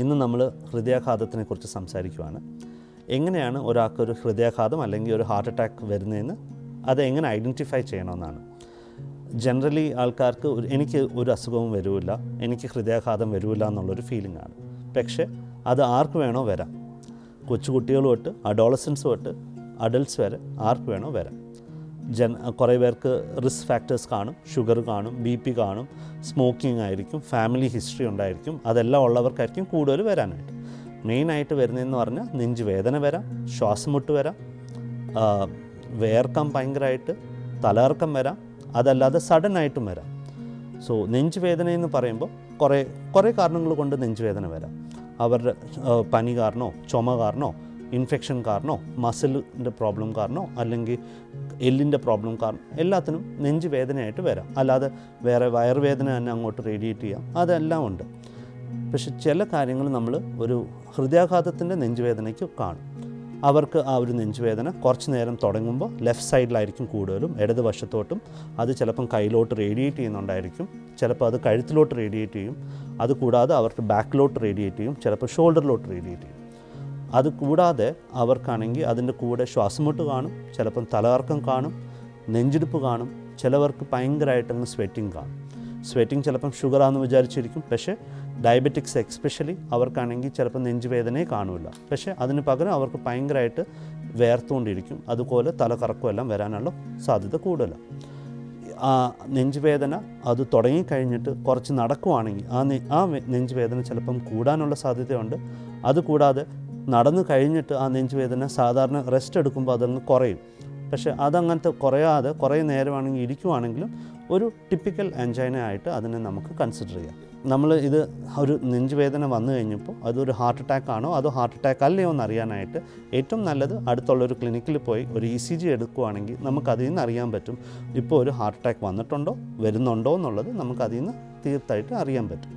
ഇന്ന് നമ്മൾ ഹൃദയാഘാതത്തിനെ കുറിച്ച് സംസാരിക്കുവാണ്. എങ്ങനെയാണ് ഒരാൾക്ക് ഒരു ഹൃദയാഘാതം അല്ലെങ്കിൽ ഒരു ഹാർട്ട് അറ്റാക്ക് വരുന്നതെന്ന് അത് എങ്ങനെ ഐഡന്റിഫൈ ചെയ്യണമെന്നാണ്. ജനറലി ആൾക്കാർക്ക് എനിക്ക് ഒരു അസുഖവും വരില്ല എനിക്ക് ഹൃദയാഘാതം വരില്ല എന്നുള്ളൊരു ഫീലിംഗ് ആണ്. പക്ഷേ അത് ആർക്ക് വേണോ വരാം. കൊച്ചുകുട്ടികൾ തൊട്ട് അഡോളസൻസ് തൊട്ട് വരെ ആർക്ക് വേണോ വരാം. ജൻ കുറേ പേർക്ക് റിസ്ക് ഫാക്ടേഴ്സ് കാണും ഷുഗർ കാണും ബി പി കാണും സ്മോക്കിംഗ് ആയിരിക്കും ഫാമിലി ഹിസ്റ്ററി ഉണ്ടായിരിക്കും അതെല്ലാം ഉള്ളവർക്കായിരിക്കും കൂടുതൽ വരാനായിട്ട്. മെയിനായിട്ട് വരുന്നതെന്ന് പറഞ്ഞാൽ നെഞ്ച് വേദന വരാം ശ്വാസം മുട്ട് വരാം വേർക്കം ഭയങ്കരമായിട്ട് തലകർക്കം വരാം അതല്ലാതെ സഡനായിട്ടും വരാം. സോ നെഞ്ചുവേദന എന്ന് പറയുമ്പോൾ കുറേ കുറേ കാരണങ്ങൾ കൊണ്ട് നെഞ്ചുവേദന വരാം. അവരുടെ പനി കാരണോ ചുമ കാരണോ ഇൻഫെക്ഷൻ കാരണോ മസിലിന്റെ പ്രോബ്ലം കാരണോ അല്ലെങ്കിൽ എല്ലിന്റെ പ്രോബ്ലം കാരണം എല്ലാത്തിനും നെഞ്ച് വേദനയായിട്ട് വരാം. അല്ലാതെ വേറെ വയറുവേദന തന്നെ അങ്ങോട്ട് റേഡിയേറ്റ് ചെയ്യാം. അതെല്ലാം ഉണ്ട്. പക്ഷെ ചില കാര്യങ്ങൾ നമ്മൾ ഒരു ഹൃദയാഘാതത്തിന്റെ നെഞ്ചുവേദനയ്ക്ക് കാണും. അവർക്ക് ആ ഒരു നെഞ്ചുവേദന കുറച്ച് നേരം തുടങ്ങുമ്പോൾ ലെഫ്റ്റ് സൈഡിലായിരിക്കും കൂടുതലും ഇടത് വശത്തോട്ടും അത് ചിലപ്പം കയ്യിലോട്ട് റേഡിയേറ്റ് ചെയ്യുന്നുണ്ടായിരിക്കും. ചിലപ്പോൾ അത് കഴുത്തിലോട്ട് റേഡിയേറ്റ് ചെയ്യും. അതുകൂടാതെ അവർക്ക് ബാക്കിലോട്ട് റേഡിയേറ്റ് ചെയ്യും. ചിലപ്പോൾ ഷോൾഡറിലോട്ട് റേഡിയേറ്റ് ചെയ്യും. അത് കൂടാതെ അവർക്കാണെങ്കിൽ അതിന്റെ കൂടെ ശ്വാസമുട്ട് കാണും ചിലപ്പം തലകറക്കം കാണും നെഞ്ചിടിപ്പ് കാണും. ചിലവർക്ക് ഭയങ്കരമായിട്ടങ്ങ് സ്വെറ്റിംഗ് കാണും. സ്വെറ്റിംഗ് ചിലപ്പം ഷുഗറാണെന്ന് വിചാരിച്ചിരിക്കും. പക്ഷേ ഡയബറ്റിക്സ് എക്സ്പെഷ്യലി അവർക്കാണെങ്കിൽ ചിലപ്പോൾ നെഞ്ചുവേദനയെ കാണില്ല പക്ഷേ അതിന് പകരം അവർക്ക് ഭയങ്കരമായിട്ട് വേർത്തുകൊണ്ടിരിക്കും. അതുപോലെ തലകറക്കം എല്ലാം വരാനുള്ള സാധ്യത കൂടുതലാണ് ആ നെഞ്ചുവേദന അത് തുടങ്ങിക്കഴിഞ്ഞിട്ട് കുറച്ച് നടക്കുവാണെങ്കിൽ ആ ആ നെഞ്ചുവേദന ചിലപ്പം കൂടാനുള്ള സാധ്യതയുണ്ട്. അതുകൂടാതെ നടന്നു കഴിഞ്ഞിട്ട് ആ നെഞ്ചുവേദന സാധാരണ റെസ്റ്റ് എടുക്കുമ്പോൾ അതങ്ങ് കുറയും. പക്ഷേ അതങ്ങനത്തെ കുറയാതെ കുറേ നേരമാണെങ്കിൽ ഇരിക്കുവാണെങ്കിലും ഒരു ടിപ്പിക്കൽ എൻജൈന ആയിട്ട് അതിനെ നമുക്ക് കൺസിഡർ ചെയ്യാം. നമ്മൾ ഇത് ഒരു നെഞ്ചുവേദന വന്നു കഴിഞ്ഞപ്പോൾ അതൊരു ഹാർട്ട് അറ്റാക്ക് ആണോ അതോ ഹാർട്ട് അറ്റാക്ക് അല്ലയോ എന്ന് അറിയാനായിട്ട് ഏറ്റവും നല്ലത് അടുത്തുള്ള ഒരു ക്ലിനിക്കിൽ പോയി ഒരു ഇ സി ജി എടുക്കുവാണെങ്കിൽ നമുക്ക് അതിൽ നിന്ന് അറിയാൻ പറ്റും. ഇപ്പോൾ ഒരു ഹാർട്ട് അറ്റാക്ക് വന്നിട്ടുണ്ടോ വരുന്നുണ്ടോ എന്നുള്ളത് നമുക്ക് അതിൽ നിന്ന് തീർത്തായിട്ട് അറിയാൻ പറ്റും.